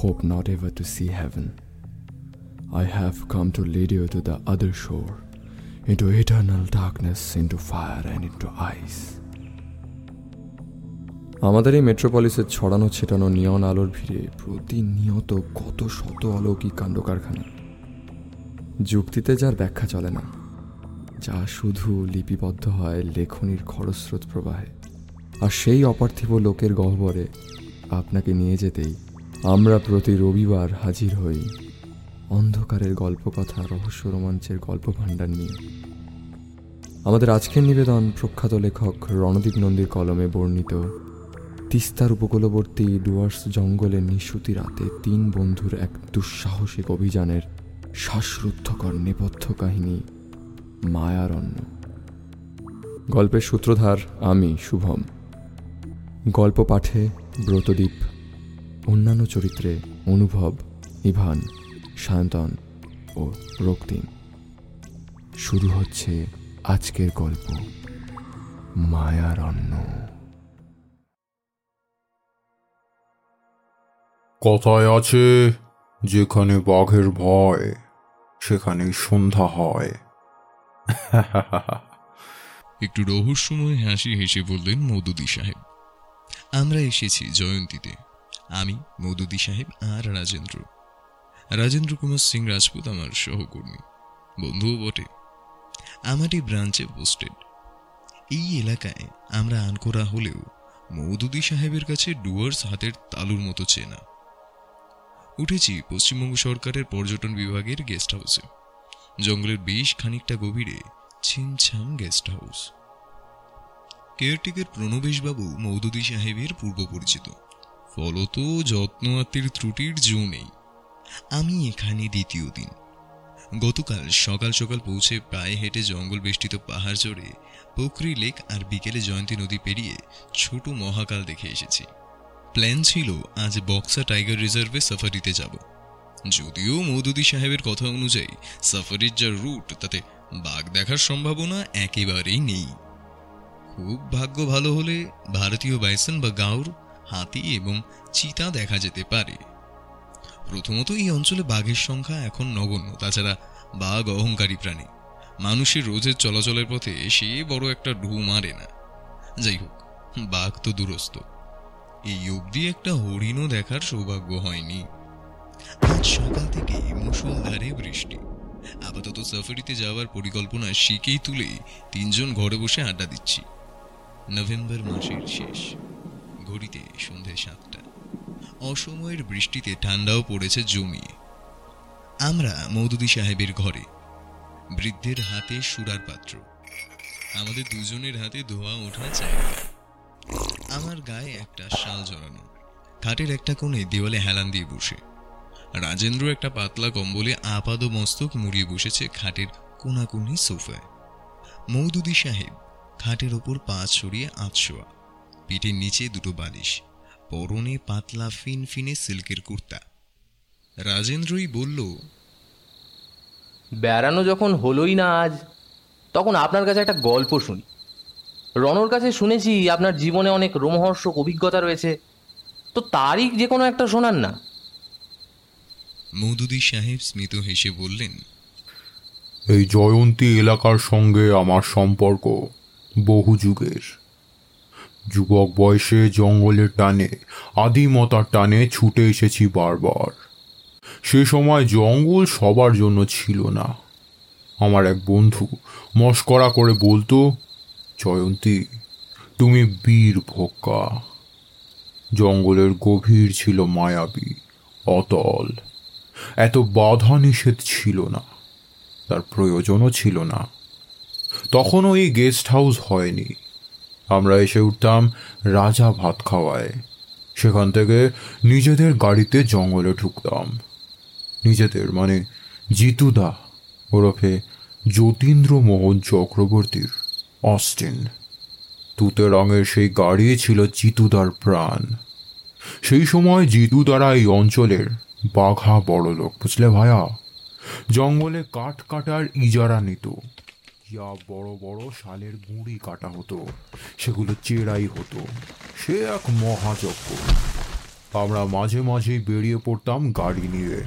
hope not ever to see heaven. I have come to lead you to the other shore, into eternal darkness, into fire and into ice. আমাদের এই মেট্রোপলিসের ছড়ানো ছেটানো নিয়ন আলোর ভিড়ে প্রতিনিয়ত কত শত অলৌকিক কাণ্ড কারখানা যুক্তিতে যার ব্যাখ্যা চলে না যা শুধু লিপিবদ্ধ হয় লেখনির খরস্রোত প্রবাহে আর সেই অপার্থিব লোকের গহ্বরে আপনাকে নিয়ে যেতেই আমরা প্রতি রবিবার হাজির হই অন্ধকারের গল্পকথা, রহস্য, রোমাঞ্চের গল্প ভাণ্ডার নিয়ে। আমাদের আজকের নিবেদন প্রখ্যাত লেখক রণদীপ নন্দীর কলমে বর্ণিত তিস্তার উপকূলবর্তী ডুয়ার্স জঙ্গলে নিশুতি রাতে তিন বন্ধুর এক দুঃসাহসিক অভিযানের শ্বাসরুদ্ধকর নেপথ্য কাহিনী, মায়ারণ্য। গল্পের সূত্রধার আমি, শুভম। গল্প পাঠে ব্রতদীপ অন্যান্য চরিত্রে অনুভব ইভান সায়ন্তন ও রক্তিম। শুরু হচ্ছে আজকের গল্প মায়ারণ্য। কথায় আছে যেখানে বাঘের ভয় সেখানে সন্ধ্যা হয়। একটু রহস্যময় হাসি হেসে বললেন মৌদুদি সাহেব। আমরা এসেছি জয়ন্তীতে। আমি, মৌদুদি সাহেব আর রাজেন্দ্র। রাজেন্দ্র কুমার সিং রাজপুত আমার সহকর্মী। বন্ধুও বটে। আমারই ব্রাঞ্চে পোস্টেড এই এলাকায় আমরা আনকোরা হলেও মৌদুদি সাহেবের কাছে ডুয়ার্স হাতের তালুর মতো চেনা। উঠেছি পশ্চিমবঙ্গ সরকারের পর্যটন বিভাগের গেস্ট হাউসে জঙ্গলের বেশ খানিকটা গভীরে ছিমছাম গেস্ট হাউস কেয়ারটেকার প্রণবেশবাবু মৌদুদি সাহেবের পূর্ব পরিচিত ফলত যত্ন আত্মীর ত্রুটির জো নেই। আমি এখানে দ্বিতীয় দিন। গতকাল সকাল সকাল পৌঁছে পায়ে হেঁটে জঙ্গল বেষ্টিত পাহাড় চড়ে পোখরি লেক আর বিকেলে জয়ন্তী নদী পেরিয়ে ছোট মহাকাল দেখে এসেছি। প্ল্যান ছিল, আজ বক্সা টাইগার রিজার্ভে সাফারিতে যাব। যদিও মৌদুদি সাহেবের কথা অনুযায়ী সাফারির যা রুট, তাতে বাঘ দেখার সম্ভাবনা একেবারেই নেই। খুব ভাগ্য ভালো হলে ভারতীয় বাইসন বা গাউর হাতি এবং চিতা দেখা যেতে পারে। প্রথমত এই অঞ্চলে বাঘের সংখ্যা এখন নগণ্য, তাছাড়া বাঘ অহংকারী প্রাণী। মানুষের রোজের চলাচলের পথে সে বড় একটা ঢু মারে না। যাই হোক, বাঘ তো দূরস্থ এই অবধি একটা হরিণও দেখার সৌভাগ্য হয়নি। আজ সকাল থেকে মুসলধারে বৃষ্টি। আপাতত সাফারিতে যাওয়ার পরিকল্পনা শিখেই তুলে তিনজন ঘরে বসে আড্ডা দিচ্ছি। নভেম্বর মাসের শেষ। ঘড়িতে সন্ধে সাতটা। অসময়ের বৃষ্টিতে ঠান্ডাও পড়েছে জমিয়ে আমরা মৌদুদি সাহেবের ঘরে, বৃদ্ধের হাতে সুরার পাত্র। আমাদের দুজনের হাতে ধোয়া ওঠা জায়গা আমার গায়ে একটা শাল জড়ানো। খাটের একটা কোণে দেওয়ালে হেলান দিয়ে বসে। রাজেন্দ্র একটা পাতলা কম্বলে আপাদ মস্তক মুড়িয়ে বসেছে খাটের কোনাকুনি সোফায়। মৌদুদি সাহেব খাটের ওপর পা ছড়িয়ে আতশোয়া পিঠের নিচে দুটো বালিশ পরনে পাতলা ফিন ফিনে সিল্কের কুর্তা। রাজেন্দ্রই বলল বেড়ানো যখন হলোই না আজ তখন আপনার কাছে একটা গল্প শুনি। রণর কাছে শুনেছি আপনার জীবনে অনেক রোমহর্ষক অভিজ্ঞতা রয়েছে। তো তারই যে কোনো একটা শোনান না। মৌদুদি সাহেব স্মিত হেসে বললেন এই জয়ন্তী এলাকার সঙ্গে আমার সম্পর্ক বহু যুগের। যুবক বয়সে জঙ্গলের টানে, আদিমতার টানে ছুটে এসেছি বারবার। সে সময় জঙ্গল সবার জন্য ছিল না। আমার এক বন্ধু মস্করা করে বলতো, জয়ন্তী, তুমি বীর ভোক্কা। জঙ্গলের গভীর ছিল মায়াবী, অতল। এত বাধা নিষেধ ছিল না, তার প্রয়োজনও ছিল না। তখনও এই গেস্ট হাউস হয়নি। আমরা এসে উঠতাম রাজা ভাত খাওয়ায়। সেখান থেকে নিজেদের গাড়িতে জঙ্গলে ঢুকতাম। নিজেদের মানে জিতুদা ওরফে যতীন্দ্র মোহন চক্রবর্তীর অস্টিন। তুতে রঙের সেই গাড়ি ছিল জিতুদার প্রাণ। সেই সময় জিতু দ্বারা এই অঞ্চলের বাঘা বড় লোক বুঝলে ভায়া? জঙ্গলে কাঠ কাটার ইজারা নিত। ইয়া বড় বড় শালের গুঁড়ি কাটা হতো, সেগুলো চেরাই হতো। সে এক মহাযজ্ঞ। আমরা মাঝে মাঝেই বেরিয়ে পড়তাম গাড়ি নিয়ে।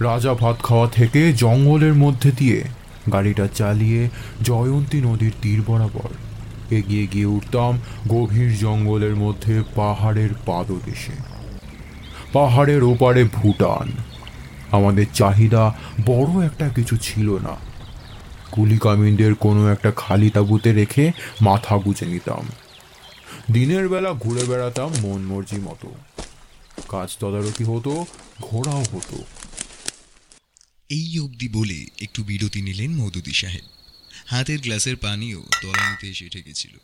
রাজা ভাত খাওয়া থেকে জঙ্গলের মধ্যে দিয়ে গাড়িটা চালিয়ে জয়ন্তী নদীর তীর বরাবর এগিয়ে গিয়ে উঠতাম গভীর জঙ্গলের মধ্যে পাহাড়ের পাদদেশে। পাহাড়ের ওপারে ভুটান। আমাদের চাহিদা বড় একটা কিছু ছিল না। কুলিকামিনদের কোনো একটা খালি তাঁবুতে রেখে মাথা গুজে নিতাম। দিনের বেলা ঘুরে বেড়াতাম মন মর্জি মতো। কাজ তদারকি হতো ঘোরাও হতো। এই অবধি বলে একটু বিরতি নিলেন মধুদি সাহেব। হাতের গ্লাসের পানিও তলানিতে এসে ঠেকেছিল।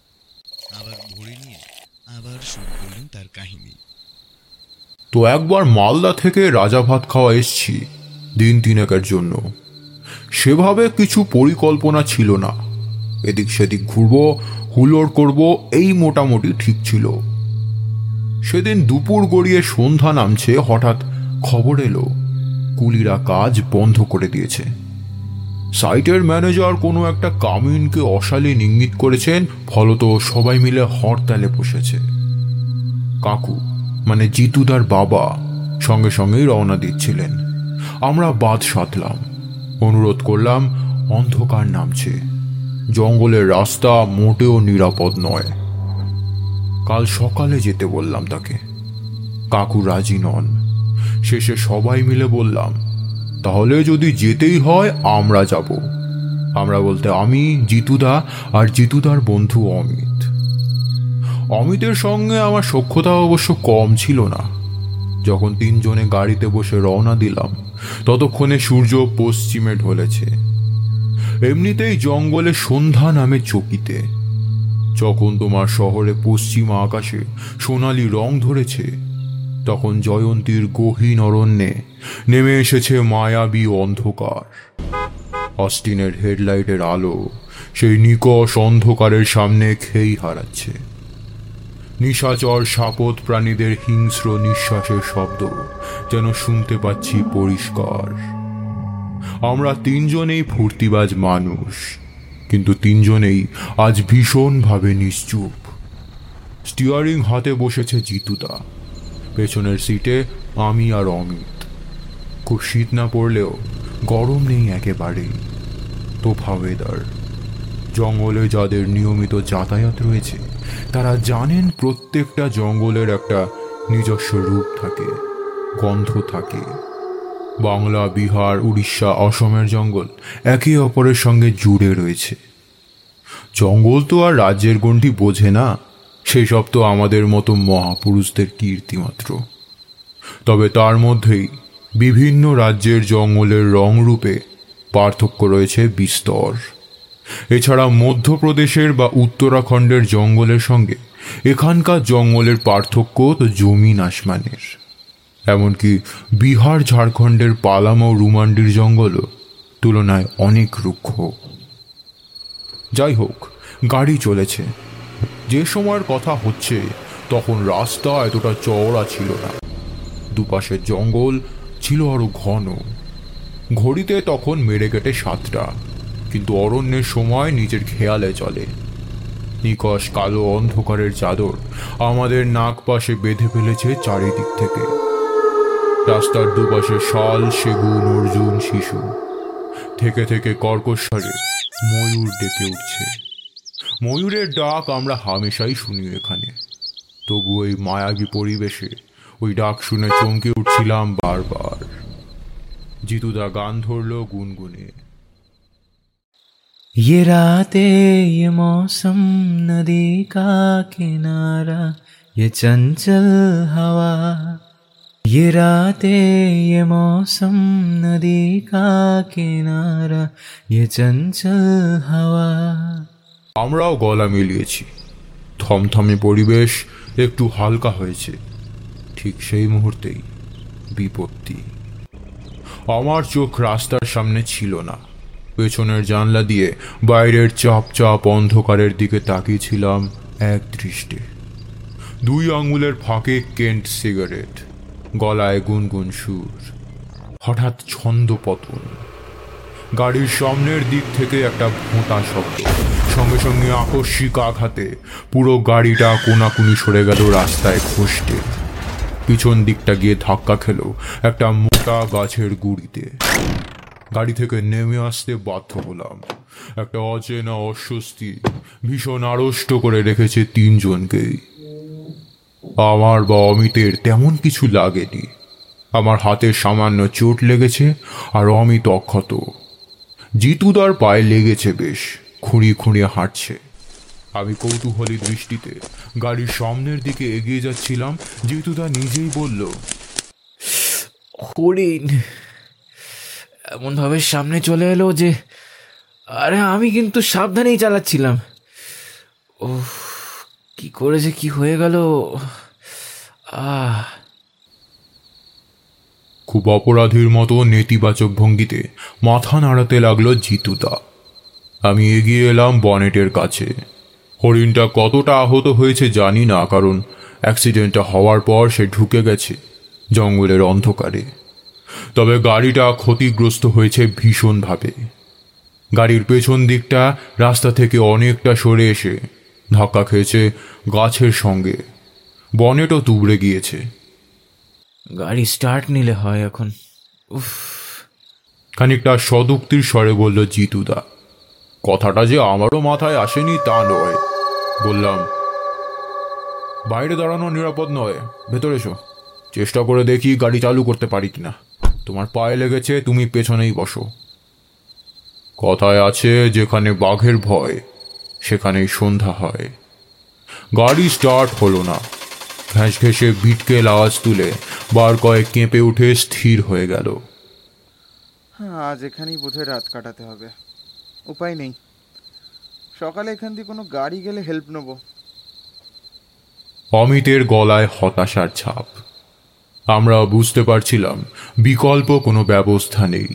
আবার ভরে নিয়ে আবার শুরু করলেন তার কাহিনী। তো একবার মালদা থেকে রাজা ভাত খাওয়া এসছি দিন তিনেকের জন্য। সেভাবে কিছু পরিকল্পনা ছিল না। এদিক সেদিক ঘুরবো হুলোড় করব, এই মোটামুটি ঠিক ছিল। সেদিন দুপুর গড়িয়ে সন্ধ্যা নামছে, হঠাৎ খবর এলো। কুলিরা কাজ বন্ধ করে দিয়েছে। সাইটের ম্যানেজার কোনো একটা কামিনকে অশালীন ইঙ্গিত করেছেন, ফলত সবাই মিলে হরতালে বসেছে। কাকু মানে জিতুদার বাবা, সঙ্গে সঙ্গেই রওনা দিচ্ছিলেন। আমরা বাদ সাধলাম। অনুরোধ করলাম, অন্ধকার নামছে। জঙ্গলের রাস্তা মোটেও নিরাপদ নয়। কাল সকালে যেতে বললাম তাকে। কাকু রাজি নন। শেষে সবাই মিলে বললাম, তাহলে যদি যেতেই হয়, আমরা যাব। আমরা বলতে, আমি, জিতুদা, আর জিতুদার বন্ধু অমিত। অমিতের সঙ্গে আমার সখ্যতা অবশ্য কম ছিল না। যখন তিনজনে গাড়িতে বসে রওনা দিলাম, ততক্ষণে সূর্য পশ্চিমে ঢলেছে। এমনিতেই জঙ্গলে সন্ধ্যা নামে চকিতে। যখন তোমার শহরে পশ্চিম আকাশে সোনালি রং ধরেছে, তখন জয়ন্তীর গহীন অরণ্যে নেমে এসেছে মায়াবী অন্ধকার। অস্টিনের হেডলাইটের আলো সেই নিকষ অন্ধকারের সামনে খেই হারাচ্ছে। নিশাচর সাপত প্রাণীদের হিংস্র নিঃশ্বাসের শব্দ, যেন শুনতে পাচ্ছি পরিষ্কার। আমরা তিনজনেই ফুর্তিবাজ মানুষ, কিন্তু তিনজনেই আজ ভীষণভাবে নিশ্চুপ। স্টিয়ারিং হাতে বসেছে জিতুদা। পেছনের সিটে আমি আর অমিত। খুব শীত না পড়লেও গরম নেই একেবারেই তোফা ওয়েদার। জঙ্গলে যাদের নিয়মিত যাতায়াত রয়েছে তারা জানেন প্রত্যেকটা জঙ্গলের একটা নিজস্ব রূপ থাকে, গন্ধ থাকে। বাংলা, বিহার, উড়িষ্যা, অসমের জঙ্গল একে অপরের সঙ্গে জুড়ে রয়েছে। জঙ্গল তো আর রাজ্যের গণ্ডি বোঝে না সেই সব তো আমাদের মতো মহাপুরুষদের কীর্তি মাত্র তবে তার মধ্যেই বিভিন্ন রাজ্যের জঙ্গলের রং রূপে পার্থক্য রয়েছে বিস্তর। এছাড়া মধ্যপ্রদেশের বা উত্তরাখণ্ডের জঙ্গলের সঙ্গে এখানকার জঙ্গলের পার্থক্য তো জমিন আসমানের এমনকি বিহার, ঝাড়খণ্ডের পালাম ও রুমান্ডির জঙ্গলও তুলনায় অনেক রুক্ষ। যাই হোক, গাড়ি চলেছে। যে সময়ের কথা হচ্ছে, তখন রাস্তা এতটা চওড়া ছিল না। দুপাশে জঙ্গল ছিল আরও ঘন। ঘড়িতে তখন মেরে কেটে সাতটা। কিন্তু অরণ্যের সময় নিজের খেয়ালে চলে। নিকশ কালো অন্ধকারের চাদর আমাদের নাক পাশে বেঁধে ফেলেছে চারিদিক থেকে। রাস্তার দুপাশে শাল, সেগুন, অর্জুন, শিশু। থেকে থেকে কর্কশ্বরে ময়ূর ডেকে উঠছে। ময়ূরের ডাক আমরা হামেশাই শুনি এখানে। তবু ওই মায়াবী পরিবেশে ওই ডাক শুনে চমকে উঠছিলাম বারবার। জিতুদা গান ধরল গুনগুনে। ये रातें ये मौसम नदी का किनारा ये चंचल हवा ये रातें ये मौसम नदी का किनारा ये चंचल हवा আমরাও গলা মিলিয়েছি থমথমে পরিবেশ একটু হালকা হয়েছে ঠিক সেই মুহূর্তেই বিপত্তি আমার চোখ রাস্তার সামনে ছিল না পেছনের জানলা দিয়ে বাইরের চাপ চাপ অন্ধকারের দিকে তাকিয়েছিলাম এক দৃষ্টে। দুই আঙুলের ফাঁকে কেন্ট সিগারেট, গলায় গুনগুন সুর, হঠাৎ ছন্দ পতন গাড়ির সামনের দিক থেকে একটা ভোঁতা শব্দ, সঙ্গে সঙ্গে আকস্মিক আঘাতে পুরো গাড়িটা কোনাকুনি সরে গেল রাস্তায় খসতে পিছন দিকটা গিয়ে ধাক্কা খেলো একটা মোটা গাছের গুড়িতে। গাড়ি থেকে নেমে আসতে বাধ্য হলাম। একটা অচেনা অস্বস্তি ভীষণ আড়ষ্ট করে রেখেছে তিনজনকেই আমার বা অমিতের তেমন কিছু লাগেনি। আমার হাতে সামান্য চোট লেগেছে আর অমিত অক্ষত। জিতুদার পায়ে লেগেছে বেশ খুঁড়িয়ে খুঁড়িয়ে হাঁটছে। আমি কৌতূহলী দৃষ্টিতে গাড়ির সামনের দিকে এগিয়ে যাচ্ছিলাম। জিতুদা নিজেই বলল, হরিণ এমনভাবে সামনে চলে এলো যে, আরে আমি কিন্তু সাবধানেই চালাচ্ছিলাম। ও কি করেছে কি হয়ে গেল? আহ। খুব অপরাধীর মতো নেতিবাচক ভঙ্গিতে মাথা নাড়াতে লাগল জিতুদা। আমি এগিয়ে এলাম বনেটের কাছে। হরিণটা কতটা আহত হয়েছে জানি না, কারণ অ্যাক্সিডেন্টটা হওয়ার পর সে ঢুকে গেছে জঙ্গলের অন্ধকারে। তবে গাড়িটা ক্ষতিগ্রস্ত হয়েছে ভীষণভাবে। গাড়ির পেছন দিকটা রাস্তা থেকে অনেকটা সরে এসে ধাক্কা খেয়েছে গাছের সঙ্গে। বনেটও তুবড়ে গিয়েছে। গাড়ি স্টার্ট নিলে হয় এখন। উফ। খানিকটা সদুক্তির স্বরে বলল জিতুদা কথাটা যে আমারও মাথায় আসেনি তা নয়। বললাম বাইরে দাঁড়ানো নিরাপদ নয়। ভেতরে এসো। চেষ্টা করে দেখি গাড়ি চালু করতে পারি কিনা। তোমার পায়ে লেগেছে তুমি পেছনেই বসো। কথায় আছে যেখানে বাঘের ভয় সেখানেই সন্ধ্যা হয়। গাড়ি স্টার্ট হলো না। ঘ্যাস ঘেঁষে বিটকেল আওয়াজ তুলে বার কয়েক কেঁপে উঠে স্থির হয়ে গেল। হ্যাঁ আজ এখানেই বোধহয় রাত কাটাতে হবে। উপায় নেই। সকালে এখান দিয়ে কোনো গাড়ি গেলে হেল্প নেব। অমিতের গলায় হতাশার ছাপ। আমরা বুঝতে পারছিলাম বিকল্প কোনো ব্যবস্থা নেই।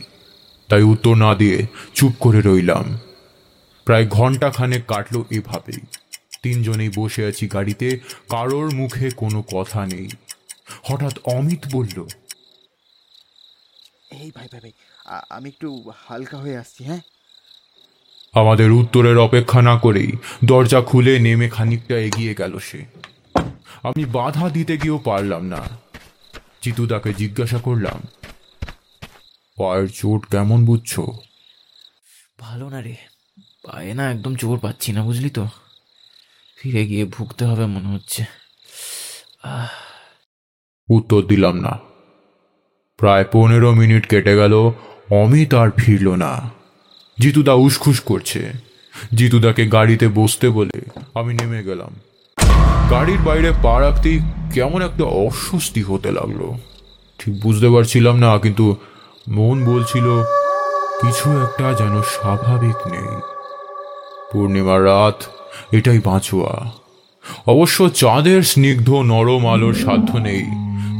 তাই উত্তর না দিয়ে চুপ করে রইলাম। প্রায় ঘণ্টা খানেক কাটলো এভাবেই। তিনজনেই বসে আছি গাড়িতে কারোর মুখে কোনো কথা নেই। হঠাৎ অমিত বলল এই ভাই ভাই ভাই আমি একটু হালকা হয়ে আসছি হ্যাঁ? আমাদের উত্তরের অপেক্ষা না করেই দরজা খুলে নেমে খানিকটা এগিয়ে গেল সে। আমি বাধা দিতে গিয়েও পারলাম না। চিতুদাকে জিজ্ঞাসা করলাম পায়ের চোট কেমন বুঝছ? ভালো না রে পায়ে না একদম জোর পাচ্ছি না বুঝলি তো। ফিরে গিয়ে ভুগতে হবে মনে হচ্ছে। উত্তর দিলাম না। প্রায় পনেরো মিনিট কেটে গেল অমিত আর ফিরল না। জিতুদা উসখুস করছে। জিতুদাকে গাড়িতে বসতে বলে আমি নেমে গেলাম। গাড়ির বাইরে পা রাখতেই কেমন একটা অস্বস্তি হতে লাগল। ঠিক বুঝতে পারছিলাম না, কিন্তু মন বলছিল, কিছু একটা যেন স্বাভাবিক নেই। পূর্ণিমার রাত, এটাই বাঁচোয়া। অবশ্য চাঁদের স্নিগ্ধ নরম আলোর সাধ্য নেই,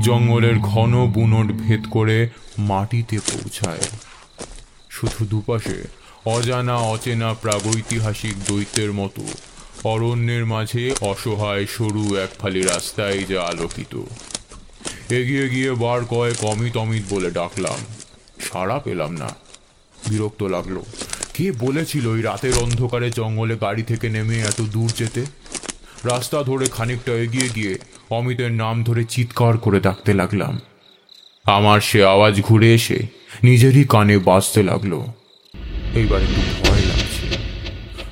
জঙ্গলের ঘন বুনট ভেদ করে মাটিতে পৌঁছায়। শুধু দুপাশে অজানা অচেনা প্রাগৈতিহাসিক দৈত্যের মতো অরণ্যের মাঝে অসহায় সরু এক ফালি রাস্তায় যা আলোকিত। এগিয়ে গিয়ে বার কয়েক অমিত অমিত বলে ডাকলাম। সাড়া পেলাম না। বিরক্ত লাগল। কে বলেছিল ওই রাতের অন্ধকারে জঙ্গলে গাড়ি থেকে নেমে এত দূর যেতে? রাস্তা ধরে খানিকটা এগিয়ে গিয়ে অমিতের নাম ধরে চিৎকার করে ডাকতে লাগলাম। আমার সে আওয়াজ ঘুরে এসে নিজেরই কানে বাজতে লাগল। এইবার একটু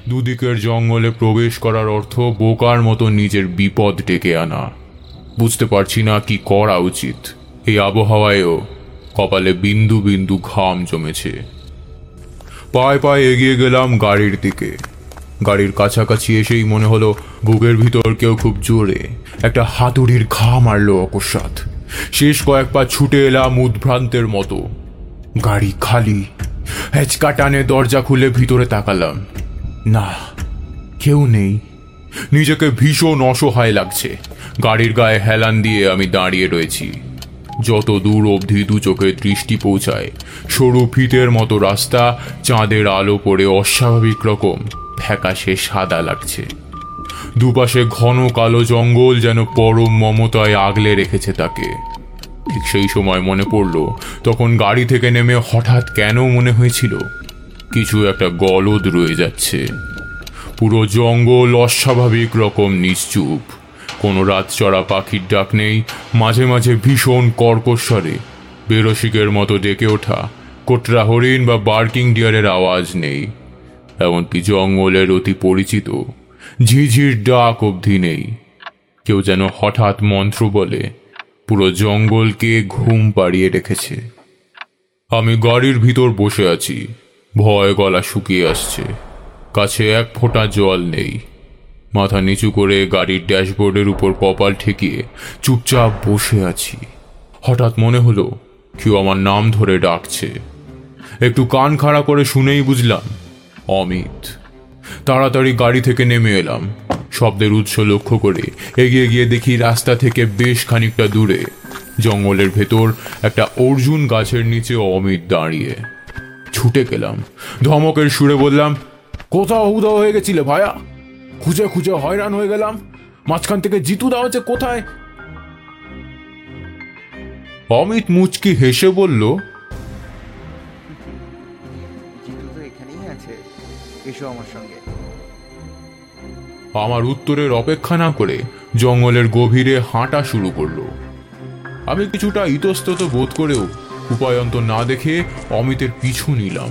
দুদিকের জঙ্গলে প্রবেশ করার অর্থ বোকার মতো নিজের বিপদ ডেকে আনা। বুঝতে পারছি না কি করা উচিত। এই আবহাওয়ায়ও কপালে বিন্দু বিন্দু ঘাম জমেছে। পায়ে পায়ে এগিয়ে গেলাম গাড়ির দিকে। গাড়ির কাছাকাছি এসেই মনে হলো বুকের ভিতর কেউ খুব জোরে একটা হাতুড়ির ঘা মারলো অকস্মাৎ। শেষ কয়েক পা ছুটে এলাম উদ্ভ্রান্তের মতো। গাড়ি খালি। হেঁচকা টানে দরজা খুলে ভিতরে তাকালাম। না, কেউ নেই। নিজেকে ভীষণ অসহায় লাগছে। গাড়ির গায়ে হেলান দিয়ে আমি দাঁড়িয়ে রয়েছি। যত দূর অবধি দু চোখে দৃষ্টি পৌঁছায়, সরু ফিতের মতো রাস্তা চাঁদের আলো পড়ে অস্বাভাবিক রকম ফ্যাকাশে সাদা লাগছে। দুপাশে ঘন কালো জঙ্গল যেন পরম মমতায় আগলে রেখেছে তাকে। ঠিক সেই সময় মনে পড়ল, তখন গাড়ি থেকে নেমে হঠাৎ কেন মনে হয়েছিল? কিছু একটা গলদ রয়ে যাচ্ছে। পুরো জঙ্গল অস্বাভাবিক রকম নিশ্চুপ। কোনো রাত চড়া পাখির ডাক নেই, মাঝে মাঝে ভীষণ কর্কশ্বরে বেরসিকের মতো ডেকে ওঠা, কোটরা হরিণ বা বার্কিং ডিয়ারের আওয়াজ নেই। এমনকি জঙ্গলের অতি পরিচিত, ঝিঝির ডাক অবধি নেই। কেউ যেন হঠাৎ মন্ত্র বলে, পুরো জঙ্গলকে ঘুম পাড়িয়ে রেখেছে। আমি গাড়ির ভিতর বসে আছি। ভয় গলা শুকিয়ে আসছে। কাছে এক ফোঁটা জল নেই। মাথা নিচু করে গাড়ির ড্যাশবোর্ডের উপর কপাল ঠেকিয়ে চুপচাপ বসে আছি। হঠাৎ মনে হলো কেউ আমার নাম ধরে ডাকছে। একটু কান খাড়া করে শুনেই বুঝলাম, অমিত। তাড়াতাড়ি গাড়ি থেকে নেমে এলাম। শব্দের উৎস লক্ষ্য করে এগিয়ে গিয়ে দেখি রাস্তা থেকে বেশ খানিকটা দূরে, জঙ্গলের ভেতর একটা অর্জুন গাছের নিচে অমিত দাঁড়িয়ে। ছুটে গেলাম। ধমকের সুরে বললাম কোথাও উদা হয়ে গেছিলে ভায়া? খুঁজে খুঁজে হয়রান হয়ে গেলাম। মাঝখান থেকে জিতু দা হচ্ছে কোথায়? অমিত মুচকি হেসে বলল এসো আমার সঙ্গে। আমার উত্তরের অপেক্ষা না করে জঙ্গলের গভীরে হাঁটা শুরু করল। আমি কিছুটা ইতস্তত বোধ করেও উপায়ন্ত না দেখে অমিতের পিছু নিলাম।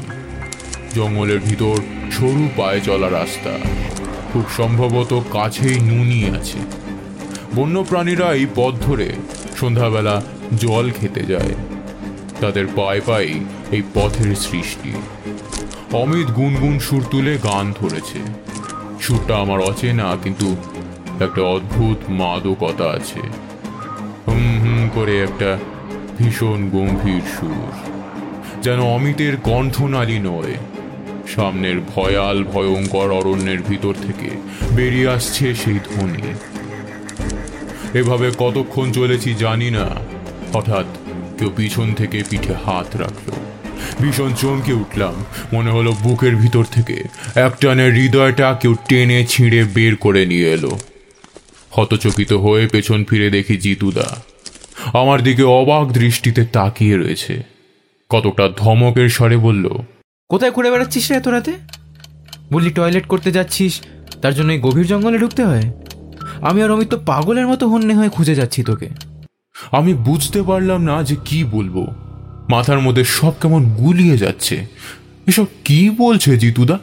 জঙ্গলের ভিতর সরু পায়ে চলা রাস্তা। খুব সম্ভবত কাছেই নুনি আছে। বন্যপ্রাণীরা এই পথ ধরে সন্ধ্যাবেলা জল খেতে যায়। তাদের পায়ে পায়ে এই পথের সৃষ্টি। অমিত গুনগুন সুর তুলে গান ধরেছে। সুরটা আমার অচেনা, কিন্তু একটা অদ্ভুত মাদকতা আছে। হুম হুম করে একটা ভীষণ গম্ভীর সুর। যেন অমিতের কণ্ঠনালী নয়, সামনের ভয়াল, ভয়ঙ্কর অরণ্যের ভিতর থেকে বেরিয়ে আসছে সেই ধ্বনি। এভাবে কতক্ষণ চলেছি জানি না। হঠাৎ কেউ পিছন থেকে পিঠে হাত রাখল। ভীষণ চমকে উঠলাম। মনে হলো বুকের ভিতর থেকে একটানের হৃদয়টা কেউ টেনে ছিঁড়ে বের করে নিয়ে এলো। হতচকিত হয়ে পেছন ফিরে দেখি জিতুদা। আমার দিকে অবাক দৃষ্টিতে তাকিয়ে রয়েছে। কতটা ধমকের স্বরে বলল কোথায় ঘুরে বেড়াচ্ছিস রে এত রাতে? বললি টয়লেট করতে যাচ্ছিস তার জন্য এই গভীর জঙ্গলে ঢুকতে হয়। আমি আর অমিত তো পাগলের মতো হন্যে হয়ে খুঁজে যাচ্ছি তোকে। আমি বুঝতে পারলাম না যে কি বলব। মাথার মধ্যে সব কেমন গুলিয়ে যাচ্ছে। এসব কি বলছে জিতুদা?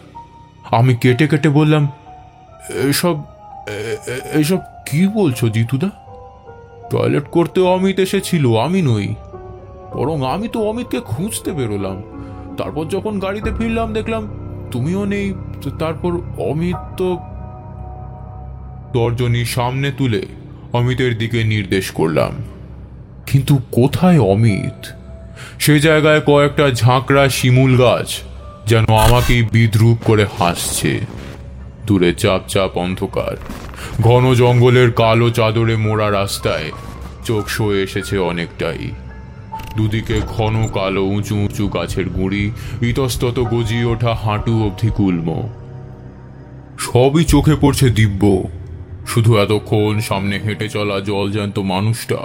আমি কেটে কেটে বললাম এসব এসব কি বলছো জিতুদা? টয়লেট করতে অমিত এসেছিল, আমি নই। বরং আমি তো অমিতকে খুঁজতে বেরোলাম। তারপর যখন গাড়িতে ফিরলাম, দেখলাম তুমিও নেই। তারপর অমিত তো তর্জনী সামনে তুলে অমিতের দিকে নির্দেশ করলাম। কিন্তু কোথায় অমিত? সে জায়গায় কয়েকটা ঝাঁকড়া শিমুল গাছ যেন আমাকেই বিদ্রুপ করে হাসছে। দূরে চাপ চাপ অন্ধকার। ঘন জঙ্গলের কালো চাদরে মোড়া রাস্তায় চোখ সয়ে এসেছে অনেকটাই। দুদিকে ঘন কালো উঁচু উঁচু গাছের গুঁড়ি, ইতস্তত গজিয়ে ওঠা হাঁটু অবধি কুলম। সবই চোখে পড়ছে দিব্য। শুধু এতক্ষণ সামনে হেঁটে চলা জলজ্যান্ত মানুষটা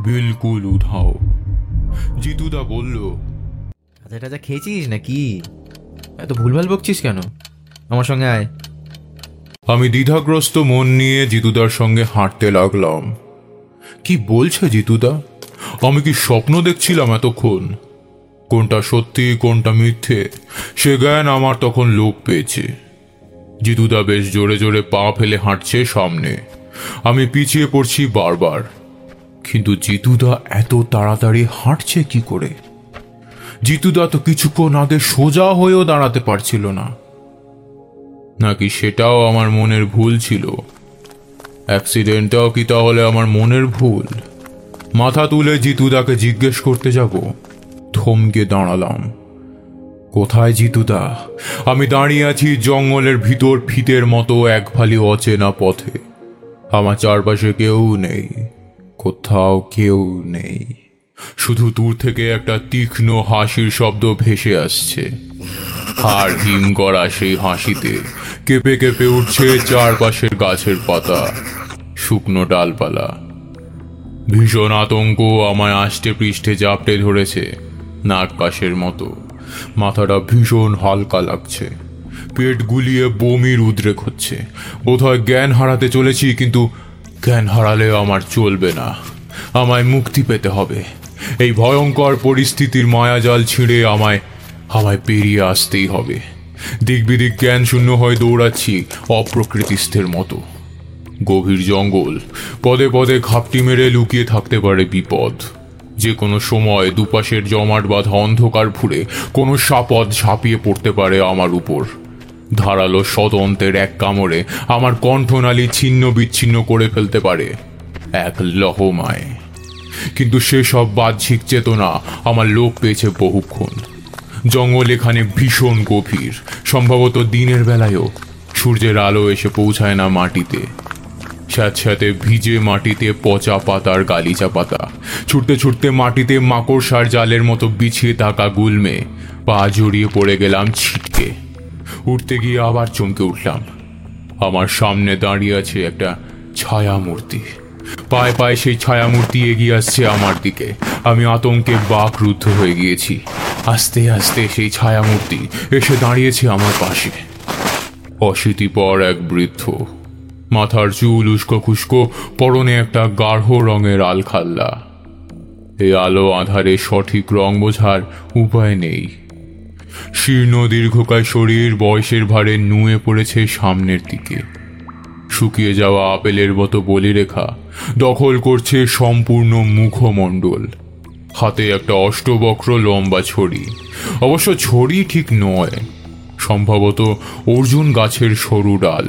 বিলকুল উধাও। জিতুদা বলল আচ্ছা খেয়েছিস নাকি? এত ভুলভাল বকছিস কেন? আমার সঙ্গে আয়। আমি দ্বিধাগ্রস্ত মন নিয়ে জিতুদার সঙ্গে হাঁটতে লাগলাম। কি বলছে জিতুদা? আমি কি স্বপ্ন দেখছিলাম এতক্ষণ? কোনটা সত্যি, কোনটা মিথ্যে, সে জ্ঞান আমার তখন লোপ পেয়েছে। জিতুদা বেশ জোরে জোরে পা ফেলে হাঁটছে সামনে। আমি পিছিয়ে পড়ছি বারবার। কিন্তু জিতুদা এত তাড়াতাড়ি হাঁটছে কি করে? জিতুদা তো কিছুক্ষণ আগে সোজা হয়েও দাঁড়াতে পারছিল না। নাকি সেটাও আমার মনের ভুল ছিল? অ্যাক্সিডেন্টটাও কি তাহলে আমার মনের ভুল? মাথা তুলে জিতুদাকে জিজ্ঞেস করতে যাব। থমকে দাঁড়ালাম। কোথায় জিতুদা? আমি দাঁড়িয়ে আছি জঙ্গলের ভিতর ফিতের মতো এক ফালি অচেনা পথে। আমার চারপাশে কেউ নেই। কোথাও কেউ নেই। শুধু দূর থেকে একটা তীক্ষ্ণ হাসির শব্দ ভেসে আসছে। আর হিম করা সেই হাসিতে কেঁপে কেঁপে উঠছে চারপাশের গাছের পাতা, শুকনো ডালপালা। ভীষণ আতঙ্ক আমায় আষ্টে পৃষ্ঠে জাপটে ধরেছে নাক পাশের মতো। মাথাটা ভীষণ হালকা লাগছে। পেট গুলিয়ে বমির উদ্রেক হচ্ছে বোধহয় জ্ঞান হারাতে চলেছি, কিন্তু জ্ঞান হারালে আমার চলবে না। আমায় মুক্তি পেতে হবে। এই ভয়ঙ্কর পরিস্থিতির মায়াজাল ছিঁড়ে আমায় আমায় পেরিয়ে আসতেই হবে। দিক বিদিক জ্ঞান শূন্য হয়ে দৌড়াচ্ছি অপ্রকৃতিস্থের মতো। গভীর জঙ্গল, পদে পদে ঘাপটি মেরে লুকিয়ে থাকতে পারে বিপদ। যে কোনো সময় দুপাশের জমাট বাঁধা অন্ধকার ফুরে কোনো সাপদ ঝাঁপিয়ে পড়তে পারে আমার উপর। ধারালো সদন্তের এক কামড়ে আমার কণ্ঠনালী ছিন্ন বিচ্ছিন্ন করে ফেলতে পারে। এক লহমায়। কিন্তু সেসব বাহ্যিক চেতনা আমার লোক পেয়েছে বহুক্ষণ। জঙ্গল এখানে ভীষণ গভীর। সম্ভবত দিনের বেলায়ও সূর্যের আলো এসে পৌঁছায় না মাটিতে। স্যাঁতস্যাঁতে ভিজে মাটিতে পচা পাতার গালিচা পাতা। ছুটতে ছুটতে মাটিতে মাকড়সার জালের মতো বিছিয়ে থাকা গুলমে পা জড়িয়ে পড়ে গেলাম ছিটকে। উঠতে গিয়ে আবার চমকে উঠলাম। আমার সামনে দাঁড়িয়ে আছে একটা ছায়া মূর্তি পায়ে পায়ে সেই ছায়া মূর্তি এগিয়ে আসছে আমার দিকে। আমি আতঙ্কে বাকরুদ্ধ হয়ে গিয়েছি। আস্তে আস্তে সেই ছায়ামূর্তি এসে দাঁড়িয়েছে আমার পাশে। অশীতিপর এক বৃদ্ধ। মাথার চুল উস্কো খুস্কো, পরনে একটা গাঢ় রঙের আলখাল্লা। এই আলো আধারে সঠিক রং বোঝার উপায় নেই। শীর্ণ দীর্ঘকায় শরীর বয়সের ভারে নুয়ে পড়েছে সামনের দিকে। শুকিয়ে যাওয়া আপেলের মতো বলিরেখা দখল করছে সম্পূর্ণ মুখমণ্ডল। হাতে একটা অষ্টবক্র লম্বা ছড়ি। অবশ্য ছড়ি ঠিক নয়। সম্ভবত অর্জুন গাছের সরু ডাল।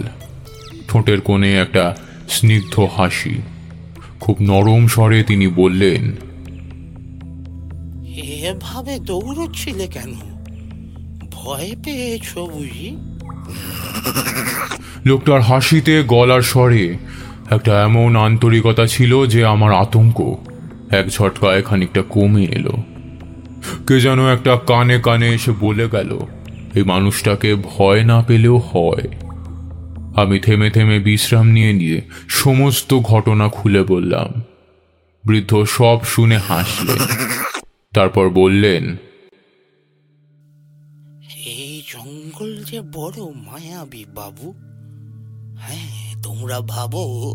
ঠোঁটের কোণে একটা স্নিগ্ধ হাসি। খুব নরম স্বরে তিনি বললেন এভাবে দৌড়চ্ছিলে কেন? ভয় পেয়েছ বুঝি? লোকটার হাসিতে গলার স্বরে একটা এমন আন্তরিকতা ছিল যে আমার আতঙ্ক। এক ঝটকায় খানিকটা কমে এলো। কে যেন একটা কানে কানে এসে বলে গেল, এই মানুষটাকে ভয় না পেলেও হয়। আমি থেমে থেমে বিশ্রাম নিয়ে নিয়ে সমস্ত ঘটনা খুলে বললাম। বৃদ্ধ সব শুনে হাসলেন। তারপর বললেন, এই জঙ্গল যে বড় মায়াবী বাবু হ্যাঁ তোমরা ভাবো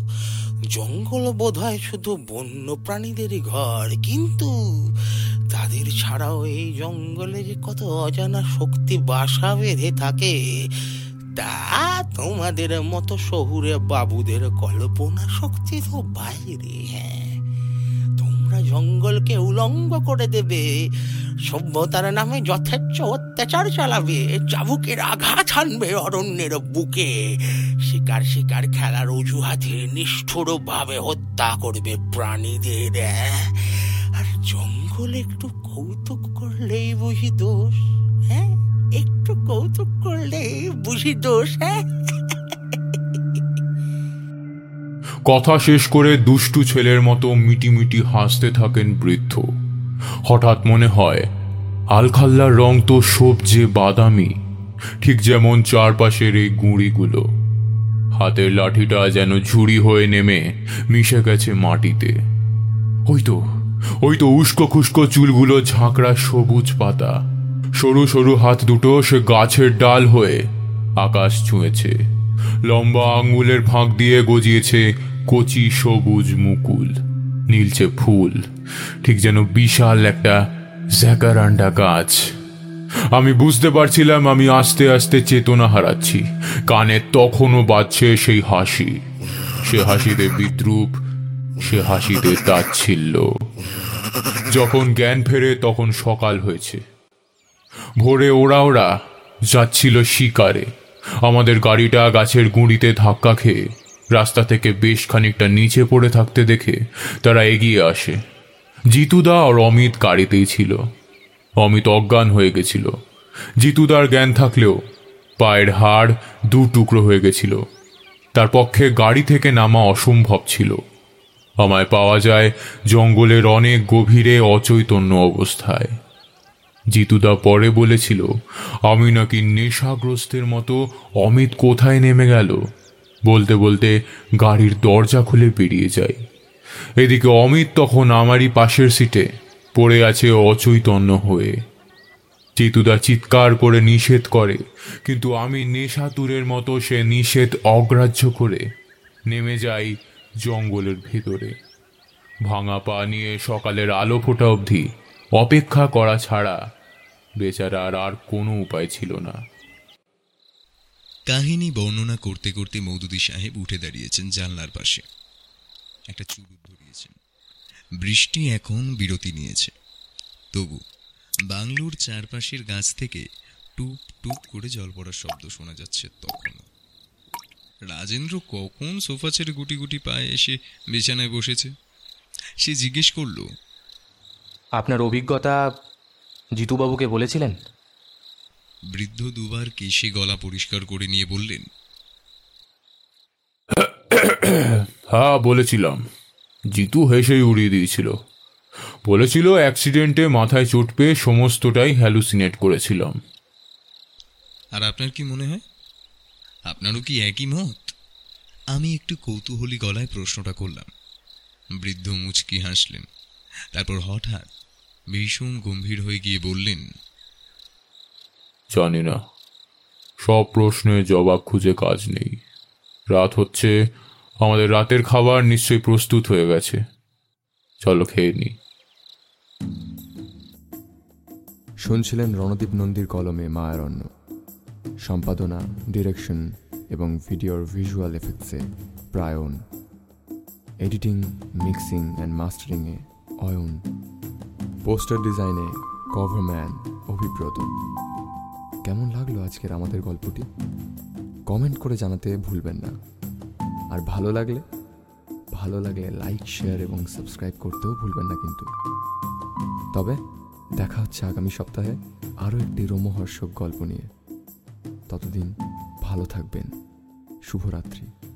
জঙ্গল বোধহয় শুধু বন্য প্রাণীদেরই ঘর, কিন্তু তাদের ছাড়াও এই জঙ্গলে যে কত অজানা শক্তি বাসা বেঁধে থাকে, তা তোমাদের মতো শহুরে বাবুদের কল্পনা শক্তি তো বাইরে। হ্যাঁ তোমরা জঙ্গলকে উলঙ্গ করে দেবে। সভ্যতার নামে যথেচ্ছ অত্যাচার চালাবে। চাবুকের আঘাত হানবে অরণ্যের বুকে। শিকার শিকার খেলার অজুহাতে নিষ্ঠুর ভাবে হত্যা করবে প্রাণীদের? আর জঙ্গল একটু কৌতুক করলেই বুঝি দোষ হ্যাঁ? একটু কৌতুক করলেই বুঝি দোষ হ্যাঁ? কথা শেষ করে দুষ্টু ছেলের মতো মিটিমিটি হাসতে থাকেন বৃদ্ধ। হঠাৎ মনে হয়, আলখাল্লার রং তো সবজে বাদামি, ঠিক যেমন চারপাশের এই গুঁড়িগুলো। হাতের লাঠিটা যেন ঝুড়ি হয়ে নেমে মিশে গেছে মাটিতে। ওই তো ওই তো উস্কো খুস্কো চুলগুলো ঝাঁকড়া সবুজ পাতা। সরু সরু হাত দুটো সে গাছের ডাল হয়ে আকাশ ছুঁয়েছে। লম্বা আঙুলের ফাঁক দিয়ে গজিয়েছে কচি সবুজ মুকুল নীলছে ফুল, ঠিক যেন বিশাল একটা জ্যাকারান্ডা গাছ। আমি বুঝতে পারছিলাম আমি আস্তে আস্তে চেতনা হারাচ্ছি। কানে তখনও বাজছে সেই হাসি। সে হাসিতে বিদ্রুপ, সে হাসিতে তাচ্ছিল্য। যখন জ্ঞান ফেরে তখন সকাল হয়েছে। ভোরে ওরা ওরা যাচ্ছিল শিকারে। আমাদের গাড়িটা গাছের গুঁড়িতে ধাক্কা খেয়ে রাস্তা থেকে বেশ খানিকটা নিচে পড়ে থাকতে দেখে তারা এগিয়ে আসে। জিতুদা আর অমিত গাড়িতেই ছিল। অমিত অজ্ঞান হয়ে গেছিল। জিতুদার জ্ঞান থাকলেও পায়ের হাড় দু টুকরো হয়ে গেছিল। তার পক্ষে গাড়ি থেকে নামা অসম্ভব ছিল। আমায় পাওয়া যায় জঙ্গলের অনেক গভীরে অচৈতন্য অবস্থায়। জিতুদা পরে বলেছিল, আমি নাকি নেশাগ্রস্তের মতো অমিত কোথায় নেমে গেল? বলতে বলতে গাড়ির দরজা খুলে বেরিয়ে যায়। এদিকে অমিত তখন আমারই পাশের সিটে পড়ে আছে অচৈতন্য হয়ে। জিতুদা চিৎকার করে নিষেধ করে, কিন্তু আমি নেশাতুরের মতো সে নিষেধ অগ্রাহ্য করে নেমে যাই জঙ্গলের ভেতরে। ভাঙা পা নিয়ে সকালের আলো ফোটা অবধি অপেক্ষা করা ছাড়া বেচারার আর কোনো উপায় ছিল না। কাহিনী বর্ণনা করতে করতে মৌদুদি সাহেব উঠে দাঁড়িয়েছেন জানলার পাশে। একটা চুরুট ধরিয়েছেন। বৃষ্টি এখন বিরতি নিয়েছে। তবু বাংলোর চারপাশের গাছ থেকে টুপ টুপ করে জল পড়ার শব্দ শোনা যাচ্ছে তখনও। রাজেন্দ্র কখন সোফা ছেড়ে গুটি গুটি পায়ে এসে বিছানায় বসেছে? সে জিজ্ঞেস করল, আপনার অভিজ্ঞতা জিতুবাবুকে বলেছিলেন? বৃদ্ধ দুবার কেশে গলা পরিষ্কার করে নিয়ে বললেন হ্যাঁ বলেছিলাম। জিতু হেসেই উড়িয়ে দিয়েছিল। বলেছিল অ্যাক্সিডেন্টে মাথায় চোট পেয়ে সমস্তটাই হ্যালুসিনেট করেছিলাম। আর আপনার কি মনে হয়? আপনারও কি একই মত? আমি একটু কৌতূহলী গলায় প্রশ্নটা করলাম। বৃদ্ধ মুচকি হাসলেন। তারপর হঠাৎ ভীষণ গম্ভীর হয়ে গিয়ে বললেন জানি না। সব প্রশ্নের জবাব খুঁজে কাজ নেই। রাত হচ্ছে, আমাদের রাতের খাবার নিশ্চয়ই প্রস্তুত হয়ে গেছে। চলো খেয়ে নিই শুনছিলেন রণদীপ নন্দীর কলমে মায়ারণ্য। সম্পাদনা, ডিরেকশন এবং ভিডিওর ভিজুয়াল এফেক্টসে প্রায়ন এডিটিং, মিক্সিং অ্যান্ড মাস্টারিংয়ে অয়ন। পোস্টার ডিজাইনে কভারম্যান অভিব্রত। কেমন লাগল আজকের আমাদের গল্পটি? কমেন্ট করে জানাতে ভুলবেন না। আর ভালো লাগলে ভালো লাগলে লাইক, শেয়ার এবং সাবস্ক্রাইব করতেও ভুলবেন না কিন্তু। তবে দেখা হচ্ছে আগামী সপ্তাহে আরও একটি রোমহর্ষক গল্প নিয়ে। ততদিন ভালো থাকবেন। শুভরাত্রি।